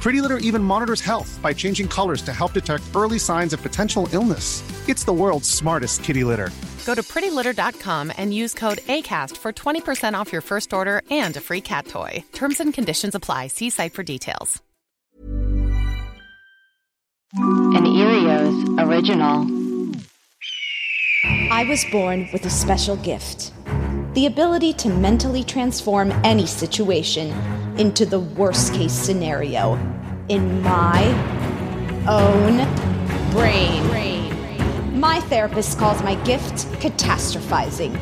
Pretty Litter even monitors health by changing colors to help detect early signs of potential illness. It's the world's smartest kitty litter. Go to prettylitter.com and use code ACAST for 20% off your first order and a free cat toy. Terms and conditions apply. See site for details. An Earios original. I was born with a special gift the ability to mentally transform any situation into the worst case scenario in my own brain. My therapist calls my gift catastrophizing.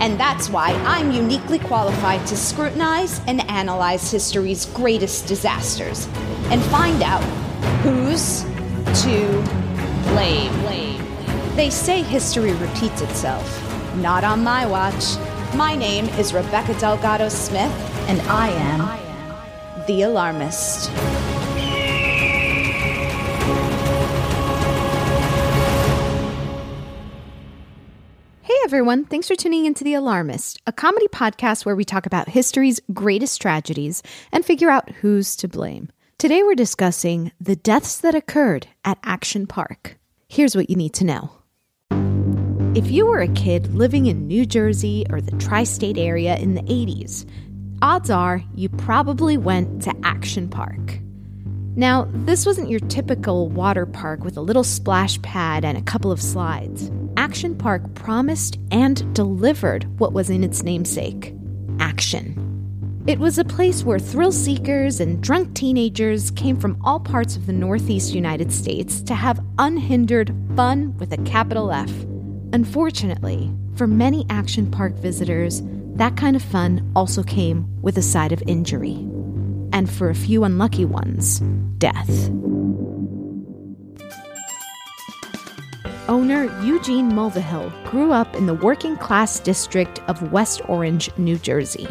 And that's why I'm uniquely qualified to scrutinize and analyze history's greatest disasters and find out who's to blame. They say history repeats itself. Not on my watch. My name is Rebecca Delgado Smith, and I am the alarmist. Hey everyone, thanks for tuning into The Alarmist, a comedy podcast where we talk about history's greatest tragedies and figure out who's to blame. Today we're discussing the deaths that occurred at Action Park. Here's what you need to know. If you were a kid living in New Jersey or the tri state area in the 80s, odds are you probably went to Action Park. Now, this wasn't your typical water park with a little splash pad and a couple of slides. Action Park promised and delivered what was in its namesake action. It was a place where thrill seekers and drunk teenagers came from all parts of the Northeast United States to have unhindered fun with a capital F. Unfortunately, for many Action Park visitors, that kind of fun also came with a side of injury. And for a few unlucky ones, death. Owner Eugene Mulvihill grew up in the working class district of West Orange, New Jersey.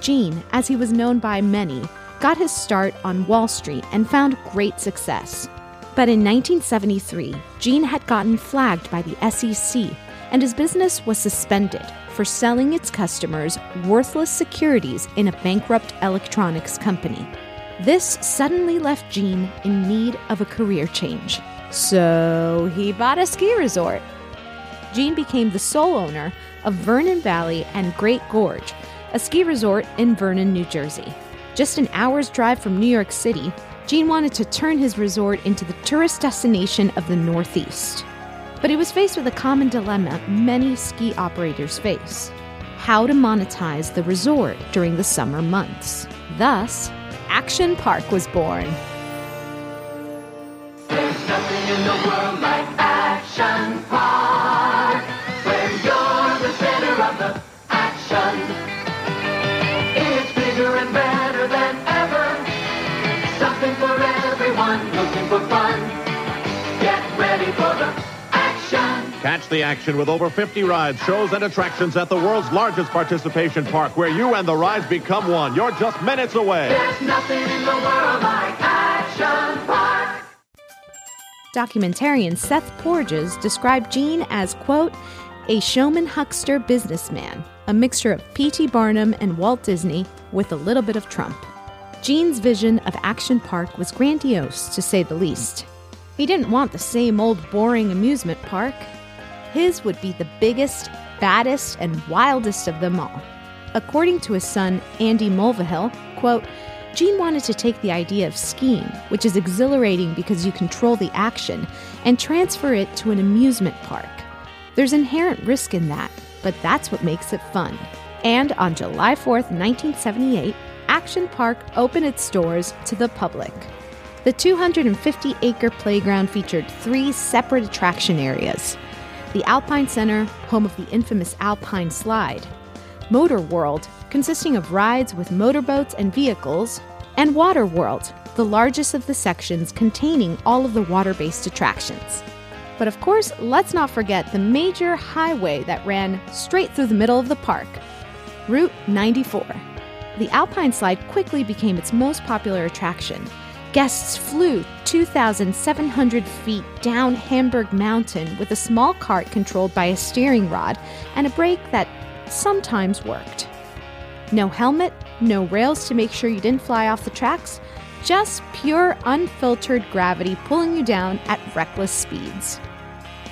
Gene, as he was known by many, got his start on Wall Street and found great success. But in 1973, Gene had gotten flagged by the SEC, and his business was suspended for selling its customers worthless securities in a bankrupt electronics company. This suddenly left Gene in need of a career change. So he bought a ski resort. Gene became the sole owner of Vernon Valley and Great Gorge, a ski resort in Vernon, New Jersey. Just an hour's drive from New York City, Gene wanted to turn his resort into the tourist destination of the Northeast. But he was faced with a common dilemma many ski operators face how to monetize the resort during the summer months. Thus, Action Park was born. There's nothing in the world like Action Park, Catch the action with over 50 rides, shows, and attractions at the world's largest participation park where you and the rides become one. You're just minutes away. There's nothing in the world like Action Park. Documentarian Seth Porges described Gene as, quote, a showman huckster businessman, a mixture of P.T. Barnum and Walt Disney with a little bit of Trump. Gene's vision of Action Park was grandiose, to say the least. He didn't want the same old boring amusement park. His would be the biggest, baddest, and wildest of them all. According to his son, Andy Mulvihill, quote, Gene wanted to take the idea of skiing, which is exhilarating because you control the action, and transfer it to an amusement park. There's inherent risk in that, but that's what makes it fun. And on July 4th, 1978, Action Park opened its doors to the public. The 250 acre playground featured three separate attraction areas the Alpine Center, home of the infamous Alpine Slide, Motor World, consisting of rides with motorboats and vehicles, and Water World, the largest of the sections containing all of the water based attractions. But of course, let's not forget the major highway that ran straight through the middle of the park Route 94. The Alpine Slide quickly became its most popular attraction. Guests flew 2,700 feet down Hamburg Mountain with a small cart controlled by a steering rod and a brake that sometimes worked. No helmet, no rails to make sure you didn't fly off the tracks, just pure unfiltered gravity pulling you down at reckless speeds.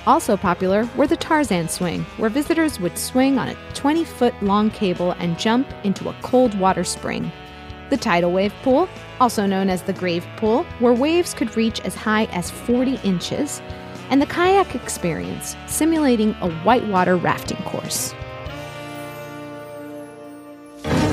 Also popular were the Tarzan swing, where visitors would swing on a 20 foot long cable and jump into a cold water spring. The tidal wave pool, also known as the grave pool, where waves could reach as high as 40 inches, and the kayak experience, simulating a whitewater rafting course.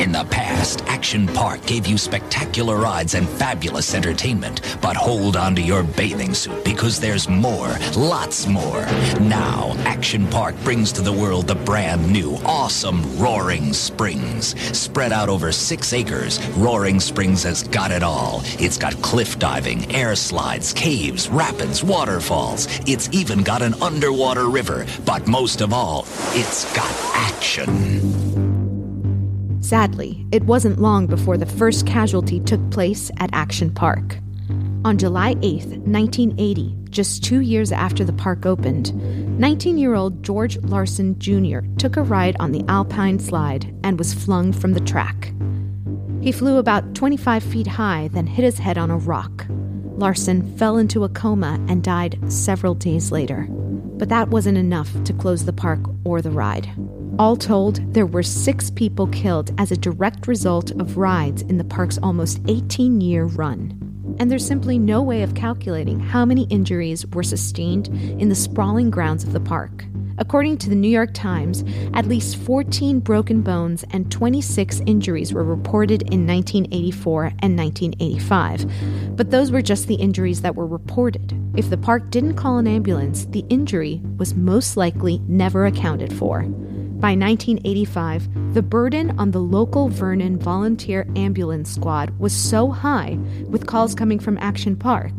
In the past, Action Park gave you spectacular rides and fabulous entertainment. But hold on to your bathing suit because there's more, lots more. Now, Action Park brings to the world the brand new, awesome Roaring Springs. Spread out over six acres, Roaring Springs has got it all. It's got cliff diving, air slides, caves, rapids, waterfalls. It's even got an underwater river. But most of all, it's got action. Sadly, it wasn't long before the first casualty took place at Action Park. On July 8, 1980, just two years after the park opened, 19 year old George Larson Jr. took a ride on the Alpine Slide and was flung from the track. He flew about 25 feet high, then hit his head on a rock. Larson fell into a coma and died several days later. But that wasn't enough to close the park or the ride. All told, there were six people killed as a direct result of rides in the park's almost 18 year run. And there's simply no way of calculating how many injuries were sustained in the sprawling grounds of the park. According to the New York Times, at least 14 broken bones and 26 injuries were reported in 1984 and 1985. But those were just the injuries that were reported. If the park didn't call an ambulance, the injury was most likely never accounted for. By 1985, the burden on the local Vernon Volunteer Ambulance Squad was so high, with calls coming from Action Park,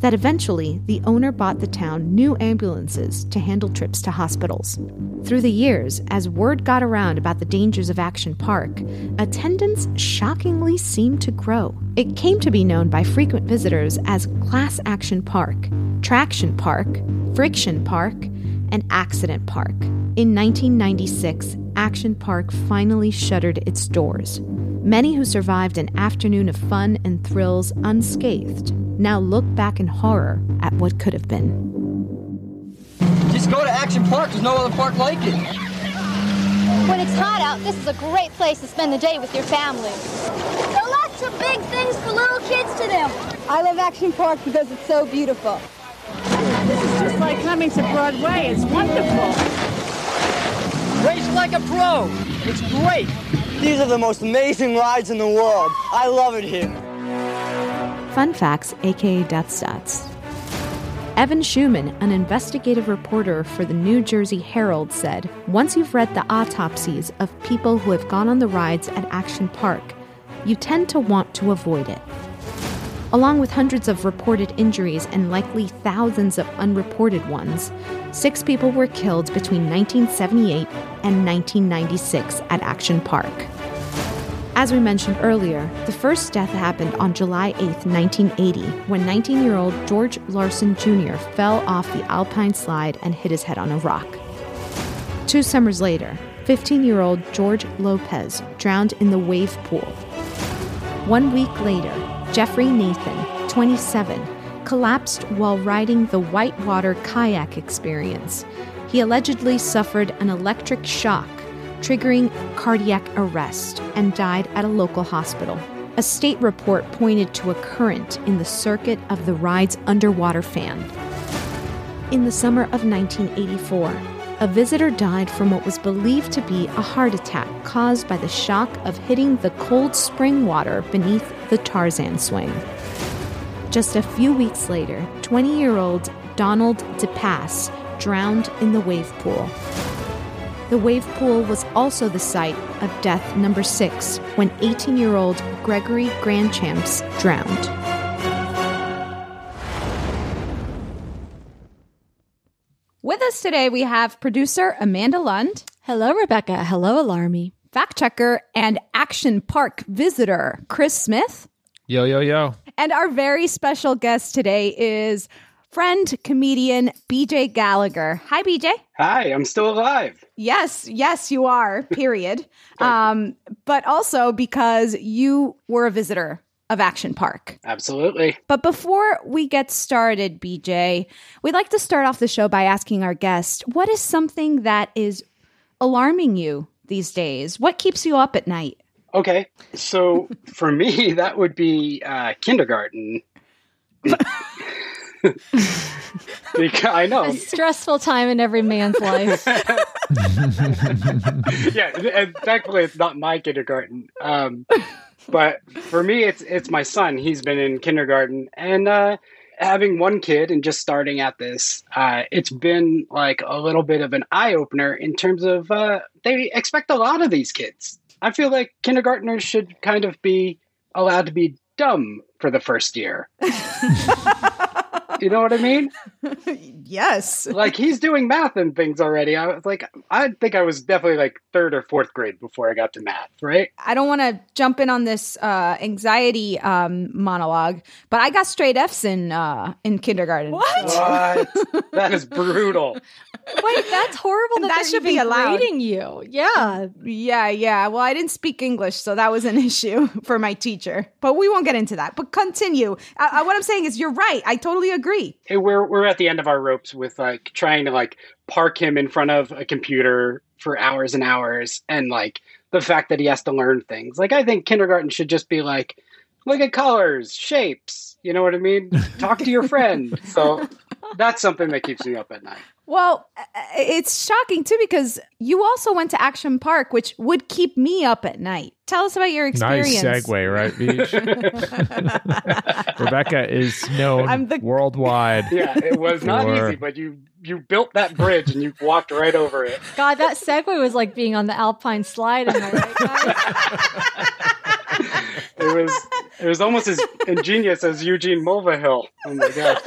that eventually the owner bought the town new ambulances to handle trips to hospitals. Through the years, as word got around about the dangers of Action Park, attendance shockingly seemed to grow. It came to be known by frequent visitors as Class Action Park, Traction Park, Friction Park, and Accident Park. In 1996, Action Park finally shuttered its doors. Many who survived an afternoon of fun and thrills unscathed now look back in horror at what could have been. Just go to Action Park. There's no other park like it. When it's hot out, this is a great place to spend the day with your family. There are lots of big things for little kids to do. I love Action Park because it's so beautiful. This is just like coming to Broadway. It's wonderful. Race like a pro. It's great. These are the most amazing rides in the world. I love it here. Fun facts, aka death stats. Evan Schuman, an investigative reporter for the New Jersey Herald, said Once you've read the autopsies of people who have gone on the rides at Action Park, you tend to want to avoid it. Along with hundreds of reported injuries and likely thousands of unreported ones, six people were killed between 1978 and 1996 at Action Park. As we mentioned earlier, the first death happened on July 8, 1980, when 19 year old George Larson Jr. fell off the Alpine slide and hit his head on a rock. Two summers later, 15 year old George Lopez drowned in the wave pool. One week later, Jeffrey Nathan, 27, collapsed while riding the whitewater kayak experience. He allegedly suffered an electric shock, triggering cardiac arrest, and died at a local hospital. A state report pointed to a current in the circuit of the ride's underwater fan. In the summer of 1984, a visitor died from what was believed to be a heart attack caused by the shock of hitting the cold spring water beneath the Tarzan swing. Just a few weeks later, 20 year old Donald DePass drowned in the wave pool. The wave pool was also the site of death number six when 18 year old Gregory Grandchamps drowned. With us today, we have producer Amanda Lund. Hello, Rebecca. Hello, Alarmy. Fact checker and Action Park visitor Chris Smith. Yo, yo, yo. And our very special guest today is friend comedian BJ Gallagher. Hi, BJ. Hi, I'm still alive. Yes, yes, you are, period. um, but also because you were a visitor of Action Park. Absolutely. But before we get started, BJ, we'd like to start off the show by asking our guest what is something that is alarming you these days? What keeps you up at night? Okay, so for me, that would be uh, kindergarten. because, I know. A stressful time in every man's life. yeah, and thankfully it's not my kindergarten. Um, but for me, it's it's my son. He's been in kindergarten, and uh, having one kid and just starting at this, uh, it's been like a little bit of an eye opener in terms of uh, they expect a lot of these kids. I feel like kindergartners should kind of be allowed to be dumb for the first year. you know what I mean? yes. Like he's doing math and things already. I was like, I think I was definitely like third or fourth grade before I got to math, right? I don't want to jump in on this uh, anxiety um, monologue, but I got straight Fs in uh, in kindergarten. What? What? that is brutal. Wait, that's horrible. That, That should be even allowed. grading you. Yeah. Yeah, yeah. Well, I didn't speak English, so that was an issue for my teacher. But we won't get into that. But continue. Uh, uh, what I'm saying is, you're right. I totally agree. Hey, we're we're at the end of our ropes with like trying to like park him in front of a computer for hours and hours, and like the fact that he has to learn things. Like I think kindergarten should just be like, look at colors, shapes. You know what I mean? Talk to your friend. So that's something that keeps me up at night. Well, uh, it's shocking too because you also went to Action Park, which would keep me up at night. Tell us about your experience. Nice segue, right, BJ? Rebecca is known I'm the- worldwide. Yeah, it was not for- easy, but you you built that bridge and you walked right over it. God, that segue was like being on the Alpine slide. Am I right, guys? It was it was almost as ingenious as Eugene Mulvihill. Oh my god.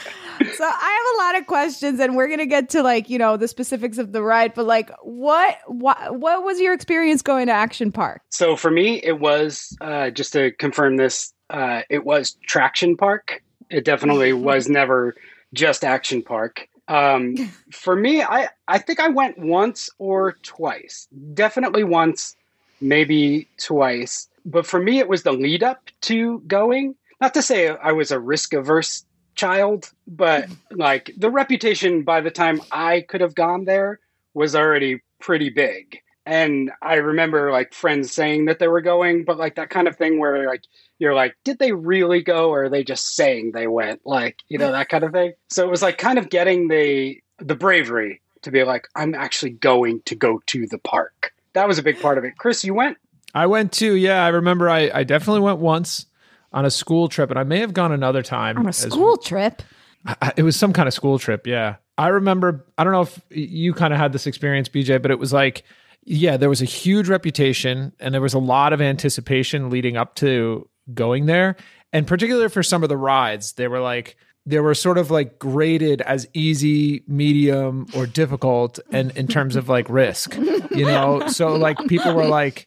So I have a lot of questions, and we're gonna get to like you know the specifics of the ride. But like, what what what was your experience going to Action Park? So for me, it was uh, just to confirm this. Uh, it was Traction Park. It definitely was never just Action Park. Um, for me, I I think I went once or twice. Definitely once, maybe twice. But for me, it was the lead up to going. Not to say I was a risk averse child, but like the reputation by the time I could have gone there was already pretty big. And I remember like friends saying that they were going, but like that kind of thing where like you're like, did they really go or are they just saying they went? Like, you know, that kind of thing. So it was like kind of getting the the bravery to be like, I'm actually going to go to the park. That was a big part of it. Chris, you went? I went too. Yeah, I remember. I, I definitely went once on a school trip, and I may have gone another time On a as- school trip? I- it was some kind of school trip. Yeah, I remember. I don't know if you kind of had this experience, BJ, but it was like, yeah, there was a huge reputation, and there was a lot of anticipation leading up to going there, and particularly for some of the rides, they were like they were sort of like graded as easy, medium, or difficult, and in terms of like risk, you know. So like people were like,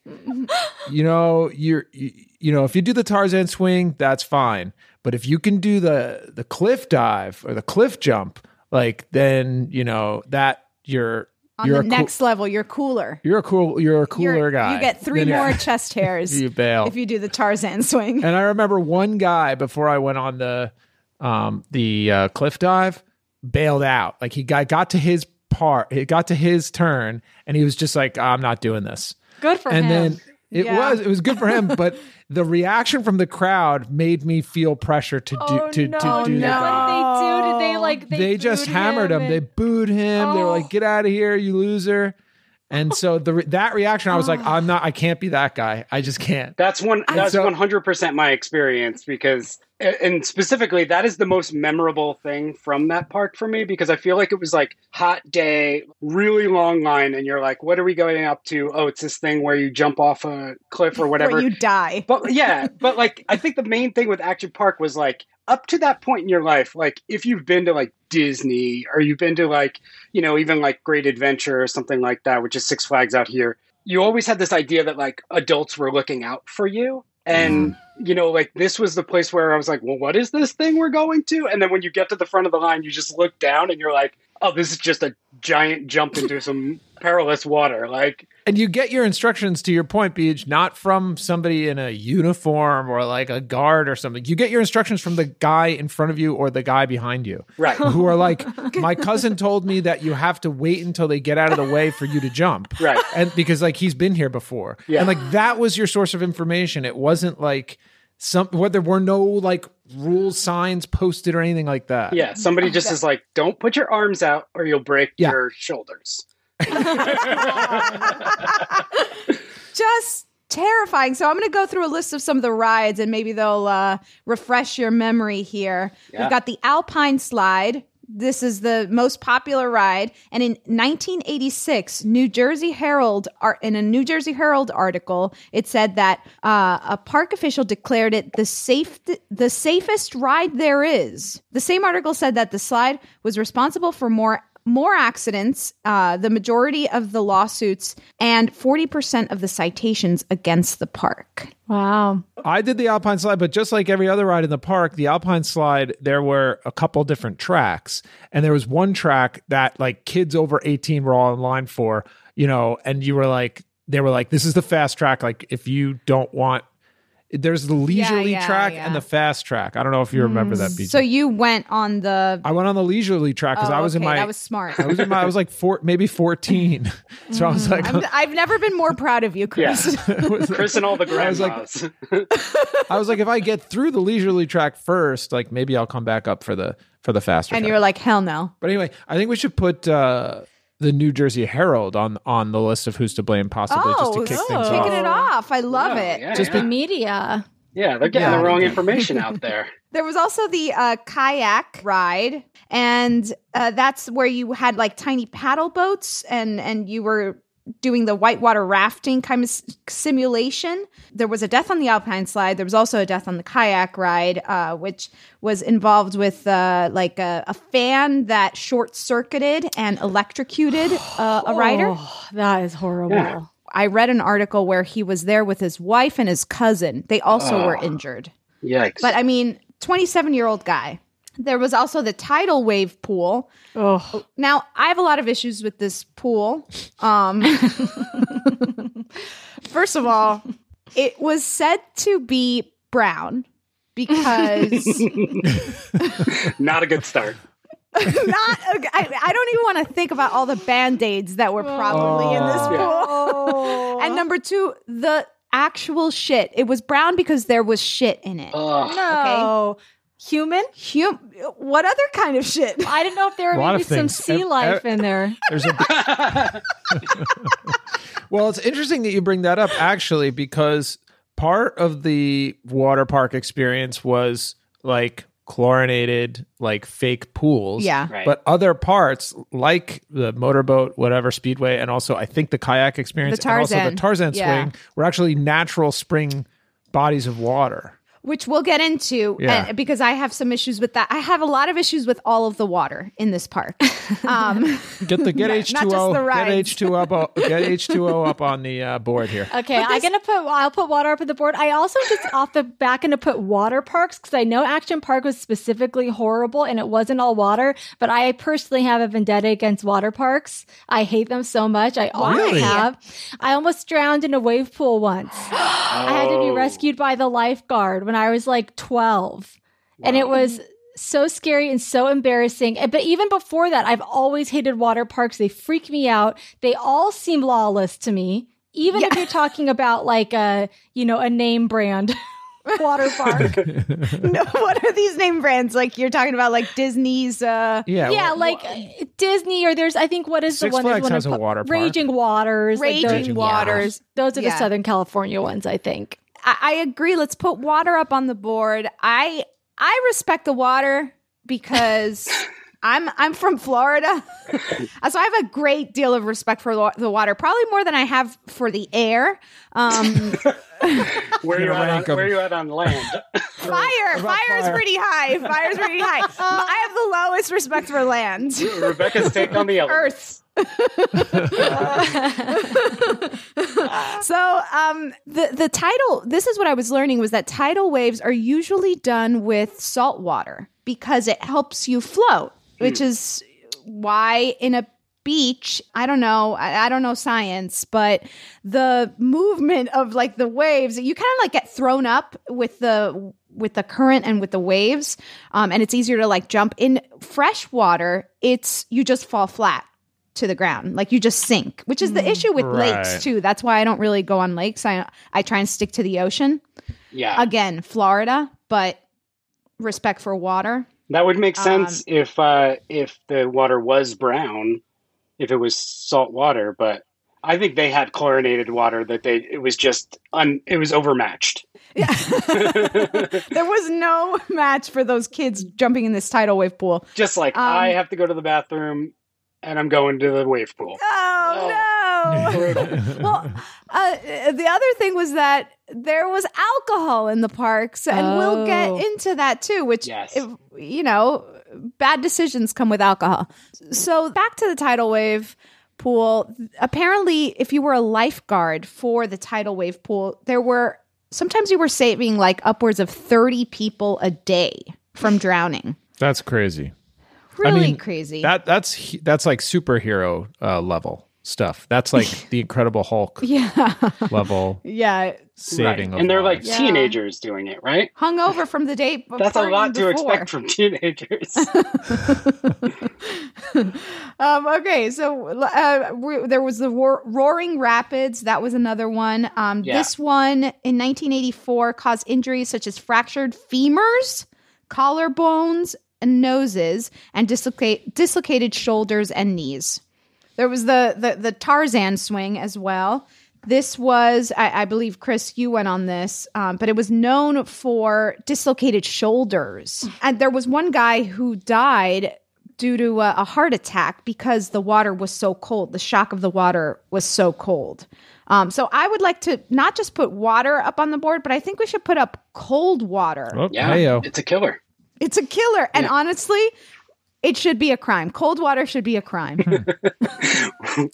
you know, you're you, you know, if you do the Tarzan swing, that's fine, but if you can do the the cliff dive or the cliff jump, like then you know that you're On you're the cool- next level, you're cooler. you're a cool you're a cooler You're- guy. You get three more chest hairs You bail. if you do the Tarzan swing. And I remember one guy before I went on the um the uh, cliff dive bailed out. Like he got got to his part, it got to his turn, and he was just like, "I'm not doing this." Good for and him. And then it Yeah. was it was good for him, but the reaction from the crowd made me feel pressure to do oh, to, no, to do no. that. They do. Did they like? They, They, just hammered him. and- They booed him. They were like, "Get out of here, you loser!" And so the that reaction, I was like, "I'm not. I can't be that guy. I just can't." That's one. That's so- one hundred percent my experience because, and specifically, that is the most memorable thing from that park for me because I feel like it was like hot day, really long line, and you're like, "What are we going up to?" Oh, it's this thing where you jump off a cliff or whatever. Where you die. But yeah, but like I think the main thing with Action Park was like up to that point in your life, like if you've been to like Disney or you've been to like, you know, even like Great Adventure or something like that, which is Six Flags out here, you always had this idea that like adults were looking out for you. And mm-hmm. you know, like this was the place where I was like, well, what is this thing we're going to? And then when you get to the front of the line, you just look down and you're like, oh, this is just a giant jump into some perilous water. Like, And you get your instructions to your point, BJ, not from somebody in a uniform or like a guard or something. You get your instructions from the guy in front of you or the guy behind you. Right. Who are like, my cousin told me that you have to wait until they get out of the way for you to jump. Right. And because like he's been here before. Yeah. And like that was your source of information. It wasn't like some where there were no like rule signs posted or anything like that. yeah, somebody just is like, don't put your arms out or you'll break Yeah. your shoulders. just terrifying. So I'm going to go through a list of some of the rides and maybe they'll uh, refresh your memory here. Yeah. We've got the Alpine Slide. This is the most popular ride. And in 1986, New Jersey Herald, in a New Jersey Herald article, it said that uh, a park official declared it the safe, the safest ride there is. The same article said that the slide was responsible for more more accidents, uh, the majority of the lawsuits, and 40% of the citations against the park. Wow. I did the Alpine slide, but just like every other ride in the park, the Alpine slide, there were a couple different tracks. And there was one track that like kids over 18 were all in line for, you know, and you were like, they were like, this is the fast track. Like, if you don't want, there's the leisurely yeah, track yeah. and the fast track. I don't know if you remember that, mm. BJ. So you went on the. I went on the leisurely track because Oh, I was in my. that was smart. I was in my. I was like four, maybe fourteen. so I was mm, like, I'm, uh, I've never been more proud of you, Yeah. Chris. Chris and all the I was like- grandmas. I was like, if I get through the leisurely track first, like maybe I'll come back up for the for the faster. and track. you were like, hell no. But anyway, I think we should put uh, the New Jersey Herald on on the list of who's to blame, possibly just to Oh, kick so things kicking off. it off. I love Oh, it. yeah, Just yeah. The media. Yeah, they're getting Yeah. the wrong information out there. There was also the uh, kayak ride, and uh, that's where you had like tiny paddle boats, and and you were doing the whitewater rafting kind of s- simulation. There was a death on the alpine slide. There was also a death on the kayak ride, uh, which was involved with uh, like a, a fan that short circuited and electrocuted uh, a rider. Oh, that is horrible. Yeah. I read an article where he was there with his wife and his cousin. They also were injured. Yikes. But I mean, 27 year old guy. There was also the tidal wave pool. Oh, Now, I have a lot of issues with this pool. Um, first of all, it was said to be brown because Not a good start. not I, I don't even want to think about all the band-aids that were probably in this pool. and number two, the actual shit. It was brown because there was shit in it. Ugh. no. Human? Hum- what other kind of shit? I didn't know if there were A lot maybe some sea Ev- life ev- in there. There's a. well, it's interesting that you bring that up actually because part of the water park experience was like chlorinated like fake pools. Yeah. Right. But other parts like the motorboat, whatever speedway, and also I think the kayak experience The and also Tarzan. the Tarzan Yeah. swing were actually natural spring bodies of water. Which we'll get into Yeah. and- because I have some issues with that. I have a lot of issues with all of the water in this park. Um, Get the get H not two just O the get. H two up get H two O up on the uh, board here. Okay, I'm gonna put. I'll put water up on the board. I also just off the back gonna put water parks because I know Action Park was specifically horrible and it wasn't all water. But I personally have a vendetta against water parks. I hate them so much. I always Really? have. I almost drowned in a wave pool once. I had to be Oh. rescued by the lifeguard when I was like 12, and it was. So scary and so embarrassing. But even before that, I've always hated water parks. They freak me out. They all seem lawless to me. Even if you're talking about like a, you know, a name brand water park. no, what are these name brands? Like you're talking about like Disney's uh Yeah, yeah, well, like Disney or there's I think what is Six the one there's Flags one has in a Pu- water park. Raging Waters. like Raging those- Raging Waters. Those are the Southern California ones, I think. I, I agree. Let's put water up on the board. I I respect the water because I'm I'm from Florida, so I have a great deal of respect for the- the water. Probably more than I have for the air. Um, Where you Gonna at? rank On, 'em. where you at on land? fire, about fire is pretty high. Fire's pretty high. I have the lowest respect for land. Rebecca's take on the elements. Earth. so um the the tidal this is what I was learning was that tidal waves are usually done with salt water because it helps you float, which is why in a beach, I don't know, I, I don't know science, but the movement of like the waves, you kind of like get thrown up with the with the current and with the waves. Um, and it's easier to like jump in fresh water, it's you just fall flat to the ground. Like you just sink, which is the issue with Right. lakes too. That's why I don't really go on lakes. I I try and stick to the ocean. Yeah, Again, Florida, but respect for water. that would make sense Um, if uh, if the water was brown, if it was salt water. But I think they had chlorinated water that they it was just un, it was overmatched. Yeah, there was no match for those kids jumping in this tidal wave pool. Just like Um, I have to go to the bathroom and I'm going to the wave pool. Oh, no. Well, uh, the other thing was that there was alcohol in the parks, and we'll get Oh. into that too. Which, Yes. if, you know, bad decisions come with alcohol. So back to the tidal wave pool. Apparently, if you were a lifeguard for the tidal wave pool, there were sometimes you were saving like upwards of thirty people a day from drowning. That's crazy. Really mean, crazy. That that's that's like superhero uh, level stuff. That's like the Incredible Hulk yeah, level yeah. saving. Right. And they're like lives. Yeah. teenagers doing it, right? Hungover from the day. That's a partying lot to expect from teenagers. Um, okay, so uh, we, there was the Roar- Roaring Rapids. That was another one. Um, Yeah. This one in 1984 caused injuries such as fractured femurs, collarbones, and noses, and dislocate, dislocated shoulders and knees. There was the, the the Tarzan swing as well. This was, I, I believe, Chris, you went on this, um, but it was known for dislocated shoulders. And there was one guy who died due to a, a heart attack because the water was so cold. The shock of the water was so cold. Um, so I would like to not just put water up on the board, but I think we should put up cold water. Oh, yeah, hey-o. it's a killer. It's a killer. And Yeah. honestly, it should be a crime. Cold water should be a crime.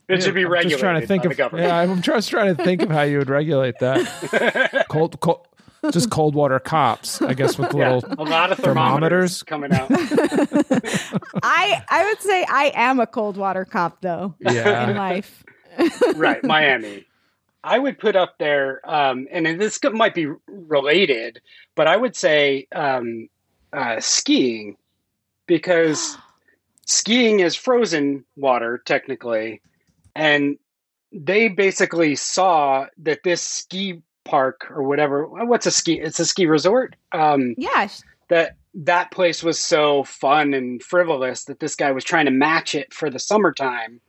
It should be I'm just trying to think of yeah. I'm just trying to think of how you would regulate that. cold, cold, just cold water cops. I guess with Yeah, little a lot of thermometers, thermometers. coming out. I I would say I am a cold water cop though Yeah. in life. right, Miami. I would put up there, um, and this might be related, but I would say um, uh, skiing because skiing is frozen water technically, and they basically saw that this ski park or whatever what's a ski it's a ski resort um Yeah. that that place was so fun and frivolous that this guy was trying to match it for the summertime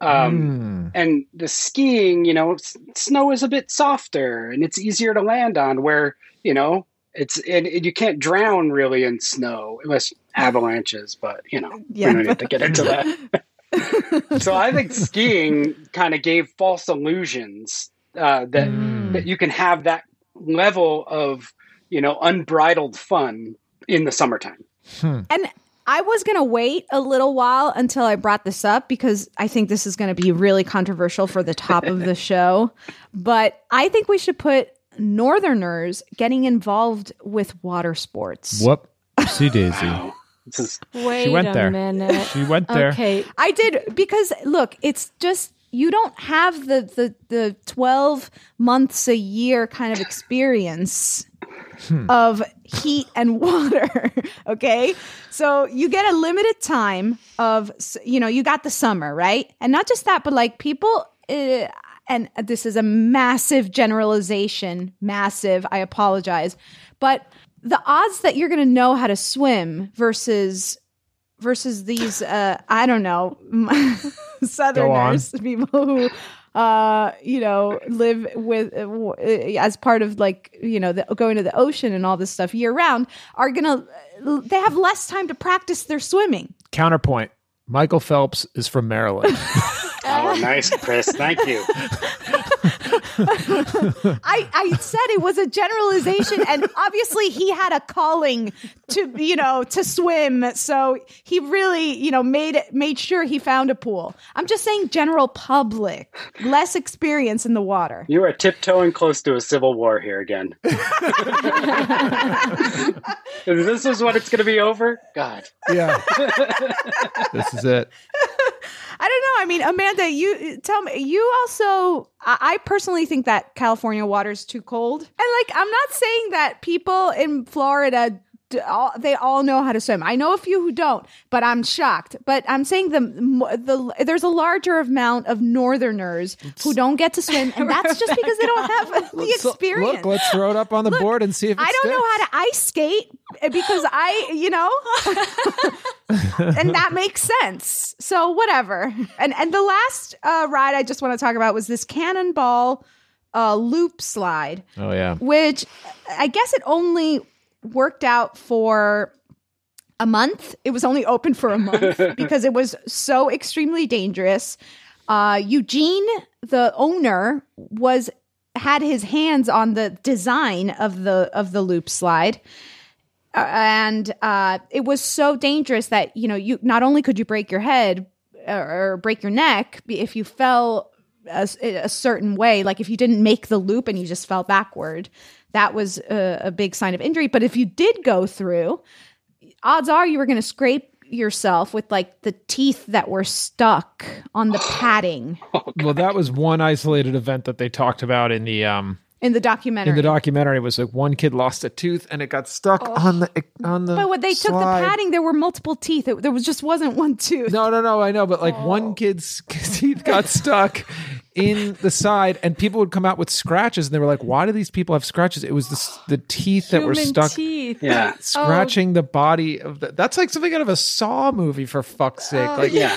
um Mm. and the skiing you know s- snow is a bit softer and it's easier to land on where you know it's it, it- you can't drown really in snow unless avalanches but you know Yeah, we don't need to get into that so i think skiing kind of gave false illusions uh, that Mm. that you can have that level of you know, unbridled fun in the summertime. And I was going to wait a little while until I brought this up because I think this is going to be really controversial for the top of the show. But I think we should put Northerners getting involved with water sports. Whoop. See Daisy. Wait went a there. minute. She went there. Okay. I did because look, it's just you don't have the the the 12 months a year kind of experience of heat and water, okay? So you get a limited time of you know, you got the summer, right? And not just that, but like people uh, and this is a massive generalization, massive, I apologize. But the odds that you're going to know how to swim versus versus these uh i don't know southerners people who uh you know live with uh, as part of like you know the, going to the ocean and all this stuff year round are gonna they have less time to practice their swimming Counterpoint. Michael Phelps is from Maryland. Oh, nice, Chris. Thank you. I, I said it was a generalization and obviously he had a calling to you know to swim so he really you know made made sure he found a pool i'm just saying general public less experience in the water You are tiptoeing close to a civil war here again. this is what it's going to be over? God. Yeah. this is it. I don't know. I mean amanda you tell me you also i, personally think that california water is too cold. And like i'm not saying that people in florida all, they all know how to swim. I know a few who don't, but I'm shocked. But I'm saying the the there's a larger amount of northerners who don't get to swim, and that's just because they don't have the experience. Look, let's throw it up on the board and see if I don't know how to ice skate because I, you know, and that makes sense. So whatever. And and the last uh, ride I just want to talk about was this cannonball uh, loop slide, Oh yeah. which I guess it only worked out for a month. It was only open for a month because it was so extremely dangerous. Uh, Eugene, the owner, was had his hands on the design of the of the loop slide. Uh, and uh, it was so dangerous that you know you not only could you break your head uh, or break your neck if you fell a, a certain way like if you didn't make the loop and you just fell backward that was a, a big sign of injury. But if you did go through odds are you were going to scrape yourself with like the teeth that were stuck on the padding. Well, that was one isolated event that they talked about in the um in the documentary. in the documentary. It was like one kid lost a tooth and it got stuck on the on the. but when they took the padding there were multiple teeth. It, there was just wasn't one tooth. No, no, no. I know, but like one kid's teeth got stuck in the side, and people would come out with scratches, and they were like, "Why do these people have scratches?" It was the the teeth that were stuck, teeth. Yeah. Oh. scratching the body of the. That's like something out of a Saw movie, for fuck's oh, sake. Oh, like, Yeah.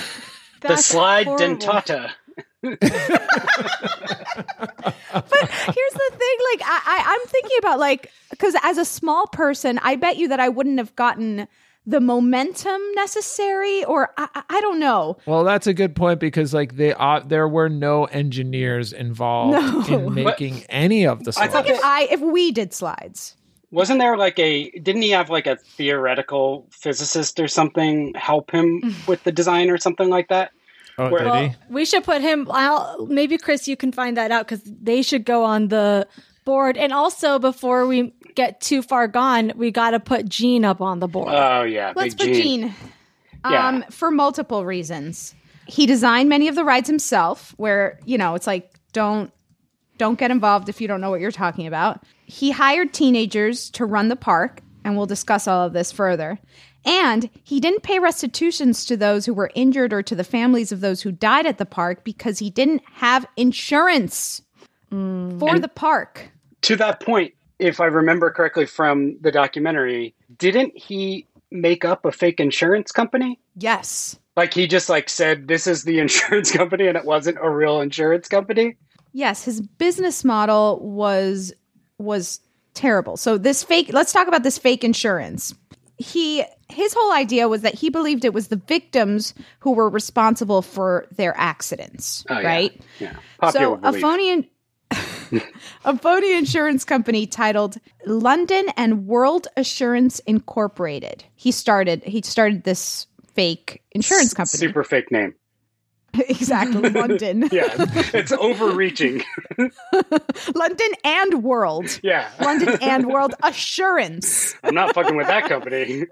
the slide horrible. dentata. but here's the thing like I, I i'm thinking about like because as a small person i bet you that i wouldn't have gotten the momentum necessary or i, I- I don't know Well, that's a good point because like they uh, there were no engineers involved No. in making any of the slides I slides. thought if i if we did slides Wasn't there like a didn't he have like a theoretical physicist or something help him with the design or something like that? oh, Where- did he? Well, we should put him. I'll, maybe Chris, you can find that out because they should go on the board. And also, before we get too far gone, we got to put Gene up on the board. Oh yeah, let's Big put Gene. gene Yeah. um for multiple reasons he designed many of the rides himself where you know it's like don't don't get involved if you don't know what you're talking about he hired teenagers to run the park and we'll discuss all of this further and he didn't pay restitutions to those who were injured or to the families of those who died at the park because he didn't have insurance for the park To that point, if I remember correctly from the documentary, didn't he make up a fake insurance company? yes Like he just like said this is the insurance company and it wasn't a real insurance company? Yes, his business model was was terrible. So this fake let's talk about this fake insurance. He his whole idea was that he believed it was the victims who were responsible for their accidents, Oh, right? Yeah. Popular so a phony a phony insurance company titled London and World Assurance Incorporated. He started he started this fake insurance company. Super fake name. exactly, London. Yeah, it's overreaching. London and World. Yeah. London and World Assurance. I'm not fucking with that company.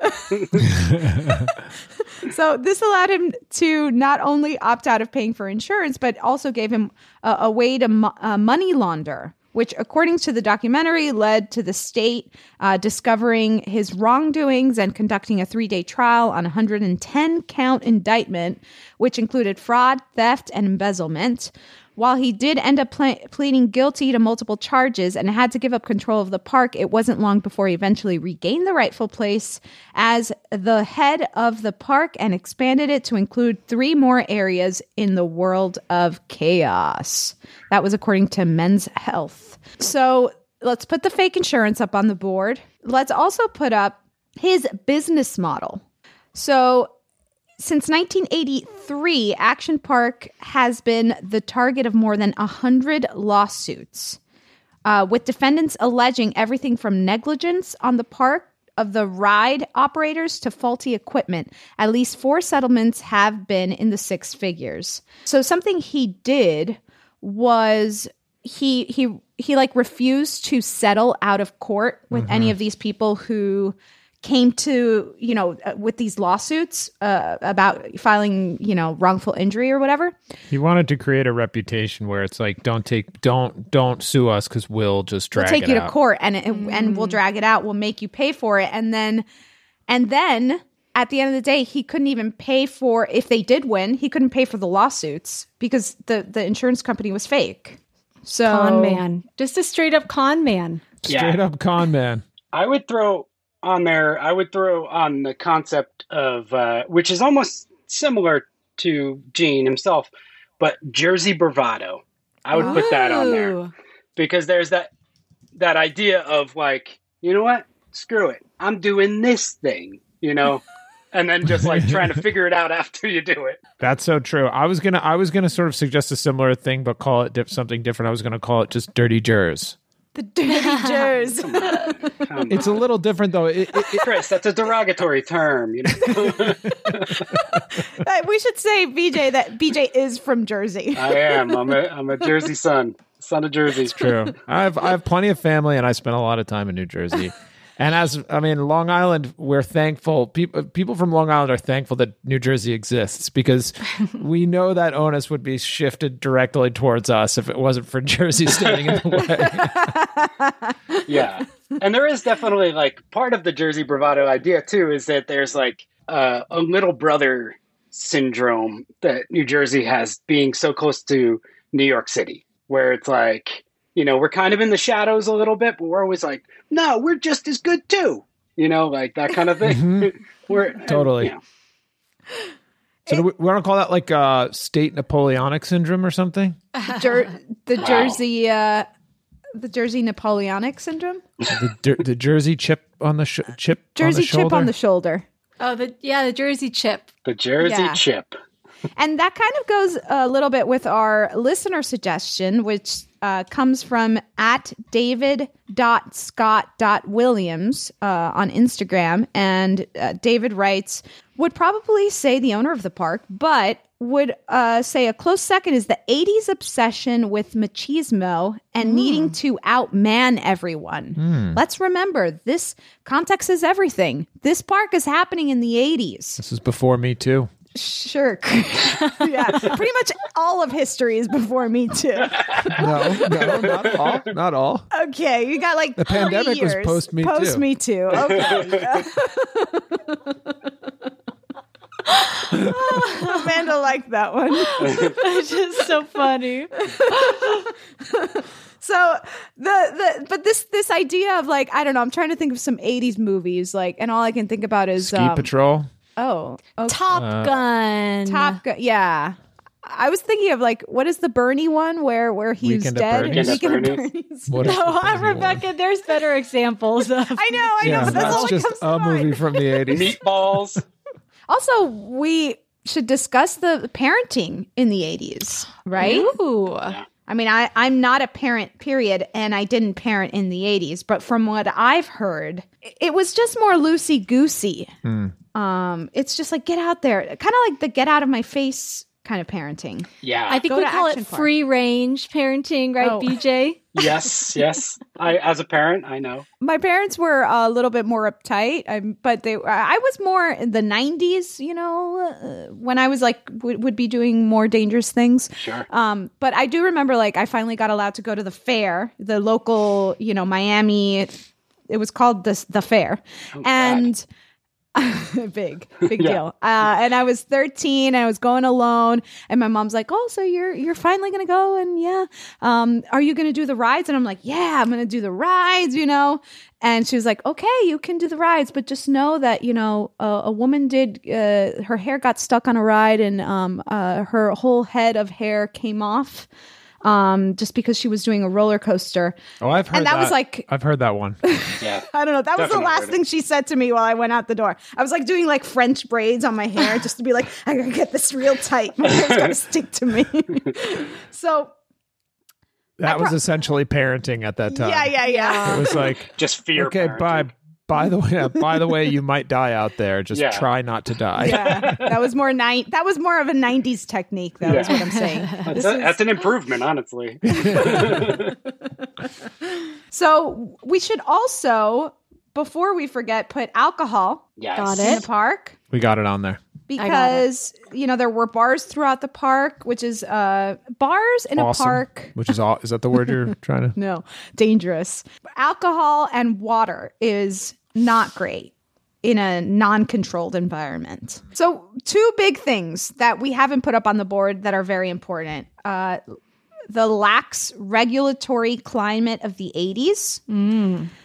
So this allowed him to not only opt out of paying for insurance, but also gave him a, a way to mo- uh, money launder, which, according to the documentary, led to the state uh, discovering his wrongdoings and conducting a three-day trial on a 110 count indictment, which included fraud, theft, and embezzlement. While he did end up ple- pleading guilty to multiple charges and had to give up control of the park, it wasn't long before he eventually regained the rightful place as the head of the park and expanded it to include three more areas in the world of chaos. That was according to Men's Health. So let's put the fake insurance up on the board. Let's also put up his business model. So since 1983, Action Park has been the target of more than 100 lawsuits, uh, with defendants alleging everything from negligence on the park of the ride operators to faulty equipment. At least four settlements have been in the six figures. So something he did was he he he like refused to settle out of court with any of these people who came to you know uh, with these lawsuits uh, about filing you know wrongful injury or whatever He wanted to create a reputation where it's like, don't take, don't, don't sue us because we'll just drag we'll take it you out. to court and it, and we'll drag it out we'll make you pay for it and then and then at the end of the day he couldn't even pay for if they did win he couldn't pay for the lawsuits because the the insurance company was fake so Con man. Just a straight up con man. Straight up con man. I would throw on there. I would throw on the concept of uh, which is almost similar to Gene himself, but Jersey bravado. I would put that on there because there's that that idea of like, you know what? Screw it. I'm doing this thing, you know, and then just like trying to figure it out after you do it. That's so true. I was gonna, I was gonna sort of suggest a similar thing, but call it dip, something different. I was gonna call it just dirty jers. The dirty jers It's a little different though. It, it, Chris, that's a derogatory term, you know. Uh, we should say bj that bj is from jersey I am. I'm a I'm a Jersey son, son of Jersey. It's true. I have I have plenty of family, and I spent a lot of time in New Jersey. And as I mean, Long Island, we're thankful. People people from Long Island are thankful that New Jersey exists because we know that onus would be shifted directly towards us if it wasn't for Jersey standing in the way. yeah and there is definitely like part of the jersey bravado idea too is that there's like uh, a little brother syndrome that new jersey has being so close to new york city where it's like you know we're kind of in the shadows a little bit but we're always like no we're just as good too you know like that kind of thing we're Totally. you know, So do we, we want to call that like uh, state Napoleonic syndrome or something? Jer- the Wow. jersey uh the jersey napoleonic syndrome The, Jer- the Jersey chip on the sh- chip jersey on the chip on the shoulder Oh, the yeah, the Jersey chip. the jersey Yeah. chip And that kind of goes a little bit with our listener suggestion, which uh, comes from at david.scott.williams uh, on Instagram. And uh, David writes, would probably say the owner of the park, but would uh, say a close second is the 80s obsession with machismo and needing to outman everyone. Hmm. Let's remember, this context is everything. This park is happening in the 80s. This is before me too. Sure. yeah. Pretty much all of history is before me too. No, no, not all. Not all. Okay, you got like The three pandemic was post Me too. Post Too. me too. Okay. Amanda liked that one. It's just so funny. So the the but this this idea of like I don't know I'm trying to think of some 80s movies like and all I can think about is Ski um, Patrol. Oh, okay. Top Uh, Gun. Top Gun. Yeah. I was thinking of like what is the Bernie one where where he's Weekend at dead? Bernie's. Weekend at Bernie's. Bernie's. What is No, the Bernie one? Rebecca, there's better examples of I know, I know. Yeah, but that's, all that's that just comes to a mind. movie from the 80s. meatballs Also, we should discuss the parenting in the 80s, right? Ooh. I I mean, I, I'm not a parent, period, and I didn't parent in the 80s, but from what I've heard, it was just more loosey goosey. Um, it's just like get out there, kind of like the get out of my face kind of parenting. Yeah. I think Go we call it Action Park. free range parenting, right, Oh. BJ? yes, yes. I, as a parent, I know. My parents were a little bit more uptight, um, but they I was more in the 90s, you know, uh, when I was like would, would be doing more dangerous things. Sure. Um, but I do remember like I finally got allowed to go to the fair, the local, you know, Miami. It was called the the fair, and big big Yeah. deal. Uh, and I was 13, and I was going alone, and my mom's like, "Oh, so you're you're finally gonna go? And yeah, um, are you gonna do the rides?" And I'm like, "Yeah, I'm gonna do the rides," you know. And she was like, "Okay, you can do the rides, but just know that you know a, a woman did uh, her hair got stuck on a ride, and um, uh, her whole head of hair came off." Um, just because she was doing a roller coaster. Oh, I've heard And that was like- I've heard that one. Yeah. I don't know. That was the last thing she said to me while I went out the door. I was like doing like French braids on my hair just to be like, I gotta get this real tight. My hair's gotta stick to me. so That was essentially parenting at that time. yeah, yeah, yeah. It was like Just fear. okay, parenting. by by the way, by the way, you might die out there. Just Yeah. try not to die. Yeah, that was more nine. That was more of a '90s technique, though. Is what I'm saying. That's, This a- that's an improvement, honestly. so we should also, before we forget, put alcohol Yes. Got in the park. We got it on there. because you know there were bars throughout the park, which is uh bars in awesome. a park. Which is all is that the word you're trying to No, dangerous. Alcohol and water is not great in a non-controlled environment. So, two big things that we haven't put up on the board that are very important. Uh the lax regulatory climate of the 80s.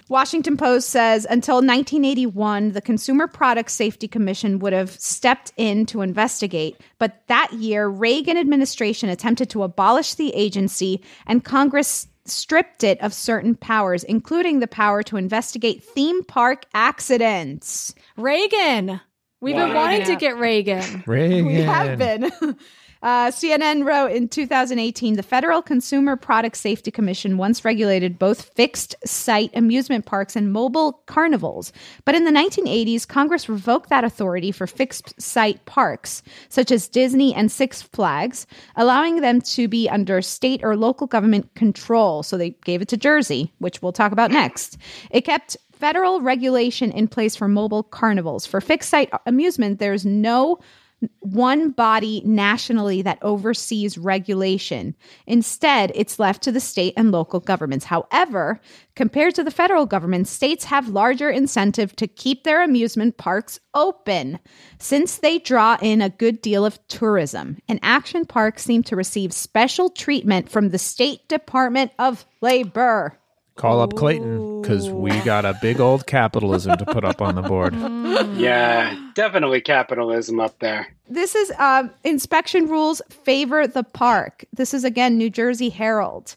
Washington Post says until 1981, the Consumer Product Safety Commission would have stepped in to investigate. But that year, Reagan administration attempted to abolish the agency, and Congress stripped it of certain powers, including the power to investigate theme park accidents. Reagan. We've been wanting to get Reagan. Reagan. We have been. Uh, CNN wrote in 2018 the Federal Consumer Product Safety Commission once regulated both fixed site amusement parks and mobile carnivals. But in the 1980s, Congress revoked that authority for fixed site parks, such as Disney and Six Flags, allowing them to be under state or local government control. So they gave it to Jersey, which we'll talk about next. It kept federal regulation in place for mobile carnivals. For fixed site amusement, there's no one body nationally that oversees regulation. Instead, it's left to the state and local governments. However, compared to the federal government, states have larger incentive to keep their amusement parks open since they draw in a good deal of tourism. And action parks seem to receive special treatment from the State Department of Labor. Call up Clayton because we got a big old capitalism to put up on the board. yeah, definitely capitalism up there. This is um, inspection rules favor the park. This is again New Jersey Herald.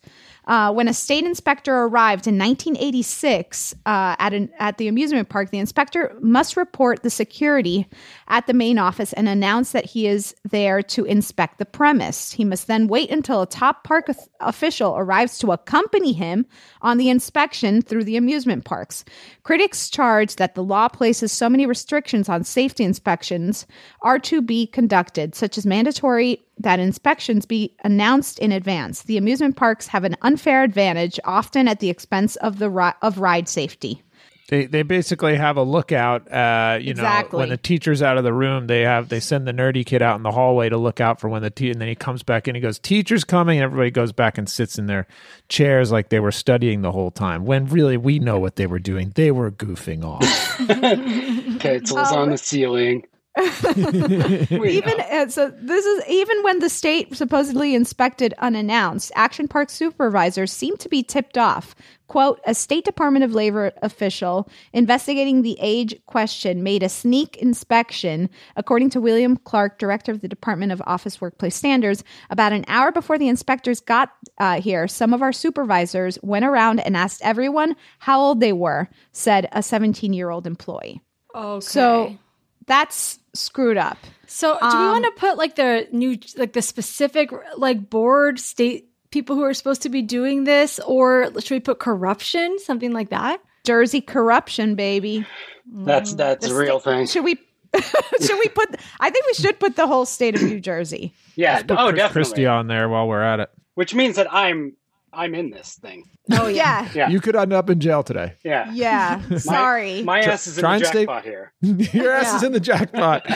Uh, when a state inspector arrived in 1986 uh, at an at the amusement park, the inspector must report the security at the main office and announce that he is there to inspect the premise. He must then wait until a top park of- official arrives to accompany him on the inspection through the amusement parks. Critics charge that the law places so many restrictions on safety inspections are to be conducted, such as mandatory that inspections be announced in advance. The amusement parks have an unfair advantage, often at the expense of the ri- of ride safety. They they basically have a lookout. Uh, you Exactly. know, when the teacher's out of the room, they have they send the nerdy kid out in the hallway to look out for when the te- and then he comes back and he goes, "Teacher's coming." And everybody goes back and sits in their chairs like they were studying the whole time. When really we know what they were doing. They were goofing off. Pencils on the ceiling. Even uh, so this is even when the state supposedly inspected unannounced action park supervisors seem to be tipped off. Quote a state department of labor official investigating the age question made a sneak inspection according to william clark director of the department of office workplace standards about an hour before the inspectors got uh, here some of our supervisors went around and asked everyone how old they were said a 17 year old employee. Okay. so that's screwed up. So, do we Um, want to put like the new, like the specific like board state people who are supposed to be doing this, or should we put corruption, something like that? Jersey corruption, baby. That's that's The a real state- thing. Should we? should we put? I think we should put the whole state of New Jersey. Yeah. Put Oh, Chris definitely. Christie on there while we're at it. Which means that I'm I'm in this thing. Oh yeah, Yeah. You could end up in jail today. yeah. yeah. My- Sorry. My, Try- ass is in the and stay- jackpot here. Your ass is in the jackpot.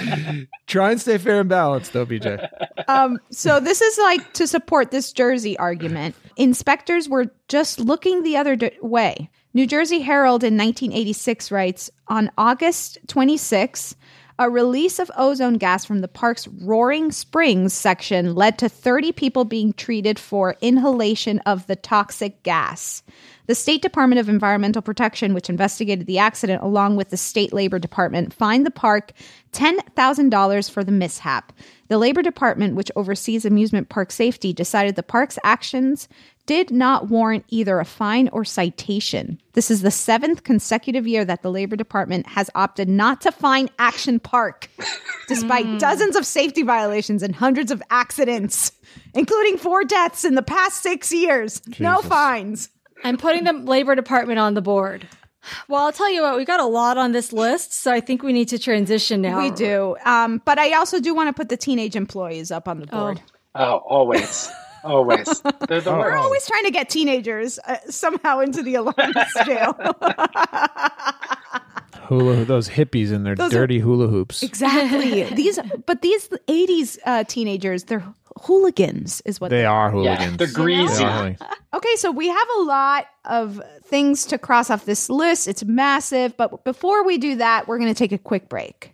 Try and stay fair and balanced, though, BJ. um, so this is like to support this Jersey argument. Inspectors were just looking the other d- way. New Jersey Herald in 1986 writes on August 26, a release of ozone gas from the park's Roaring Springs section led to 30 people being treated for inhalation of the toxic gas. The State Department of Environmental Protection, which investigated the accident along with the State Labor Department, fined the park $10,000 for the mishap. The Labor Department, which oversees amusement park safety, decided the park's actions did not warrant either a fine or citation. This is the seventh consecutive year that the Labor Department has opted not to fine Action Park, despite dozens of safety violations and hundreds of accidents, including four deaths in the past six years. No fines. I'm putting the labor department on the board. Well, I'll tell you what, we got a lot on this list, so I think we need to transition now. We do. Um, but I also do want to put the teenage employees up on the board. Oh, always. always. They're the We're worst. always trying to get teenagers uh, somehow into the alarmist jail. Hula, those hippies in their Those are- dirty hula hoops. exactly. these, but these '80s uh, teenagers, they're hooligans, is what They are Yeah, hooligans. they're greasy. They are hooligans. Okay, so we have a lot of things to cross off this list. It's massive, but before we do that, we're going to take a quick break.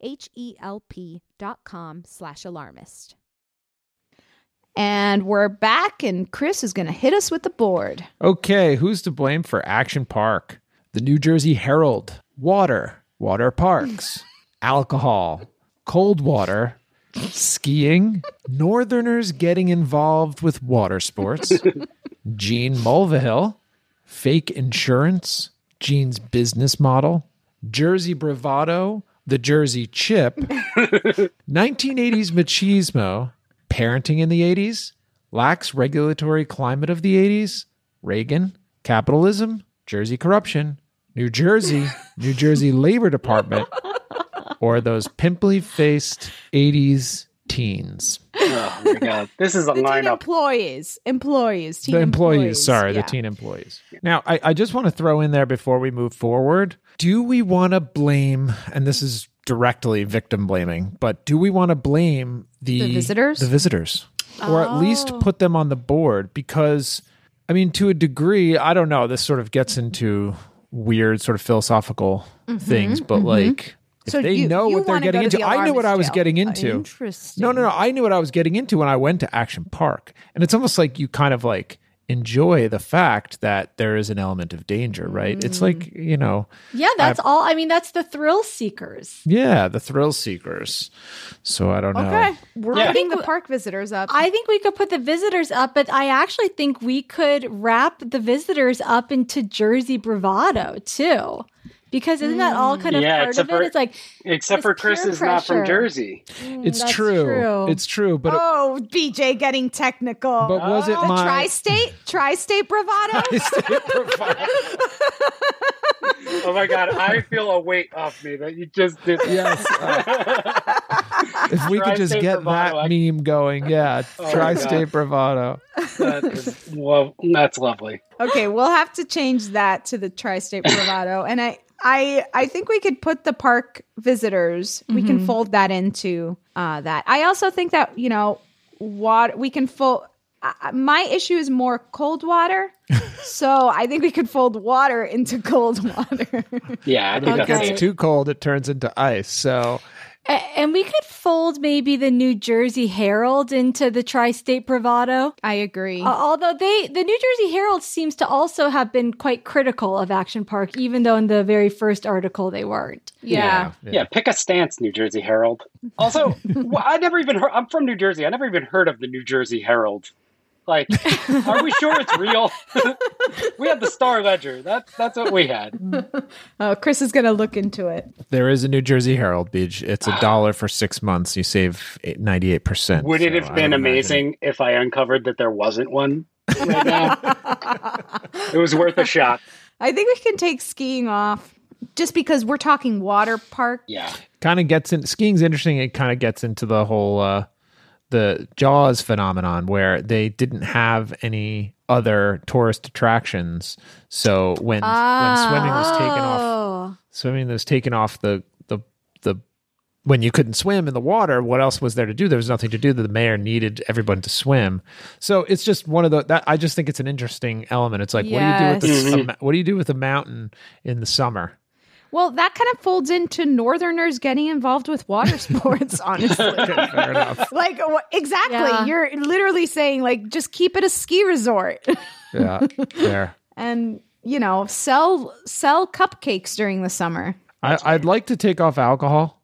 H-E-L-P dot com slash alarmist. And we're back, and Chris is going to hit us with the board. Okay, who's to blame for Action Park? The New Jersey Herald, water, water parks, alcohol, cold water, skiing, Northerners getting involved with water sports, Gene Mulvihill, fake insurance, Gene's business model, Jersey bravado, the Jersey chip, 1980s machismo, parenting in the 80s, lax regulatory climate of the 80s, Reagan, capitalism, Jersey corruption, New Jersey, New Jersey Labor Department, or those pimply faced 80s teens. Oh my god, this is a The teen lineup. employees, employees, teen the employees, sorry, yeah. the teen employees. Now, I, I just want to throw in there before we move forward. Do we want to blame, and this is directly victim blaming, but do we want to blame the, The visitors? The visitors. Or at least Oh. put them on the board because, I mean, to a degree, I don't know, this sort of gets into weird sort of philosophical things, but mhm. like, if So they you- know you what they're getting into, the I knew what I was jail. getting into. Interesting. No, no, no. I knew what I was getting into when I went to Action Park. And it's almost like you kind of like enjoy the fact that there is an element of danger, right? It's like, mm. you know, Yeah, that's I've- all. I mean, that's the thrill seekers. yeah, the thrill seekers. So I don't know. Okay, we're Yeah. putting the park visitors up. I think we could put the visitors up, but I actually think we could wrap the visitors up into Jersey bravado too. Because isn't that all kind of mm. Yeah, part of except it? for- it's like Except for Chris peer is not from pressure. Jersey. Mm, it's true. true. It's true. But oh, BJ getting technical. But was it the my- tri-state, tri-state bravado? Oh my god, I feel a weight off me that you just did. Yes. Uh, if we could just get bravado, that meme going, yeah, Oh tri-state bravado. That is, well, that's lovely. okay, we'll have to change that to the tri-state bravado, and I, I, I think we could put the park visitors. We can Mhm. fold that into uh, that. I also think that you know, what we can fold. Uh, my issue is more cold water, so I think we could fold water into cold water. Yeah, I think If it gets too cold, it turns into ice. So A- And we could fold maybe the New Jersey Herald into the tri-state bravado. I agree. Uh, although they, the New Jersey Herald seems to also have been quite critical of Action Park, even though in the very first article they weren't. Yeah. yeah, Pick a stance, New Jersey Herald. Also, well, I never even heard. I'm from New Jersey. I never even heard of the New Jersey Herald. Like, are we sure it's real? we had the Star Ledger. That's that's what we had. Oh, Chris is gonna look into it. there is a New Jersey Herald Beach. It's a dollar for six months. You save ninety eight percent. Would it have been amazing if I uncovered that there wasn't one right now? it was worth a shot. I think we can take skiing off just because we're talking water park. Yeah. kind of gets in skiing's interesting it kind of gets into the whole uh the jaws phenomenon where they didn't have any other tourist attractions. So when when swimming was taken off Oh. swimming was taken off the the the when you couldn't swim in the water what else was there to do? There was nothing to do. The mayor needed everyone to swim. So it's just one of the that i just think it's an interesting element. It's like what do you do with the, what do you do with a mountain in the summer Well, that kind of folds into Northerners getting involved with water sports, honestly. fair enough like wh- exactly, Yeah. you're literally saying like just keep it a ski resort, yeah there and you know sell sell cupcakes during the summer. I, I'd like to take off alcohol,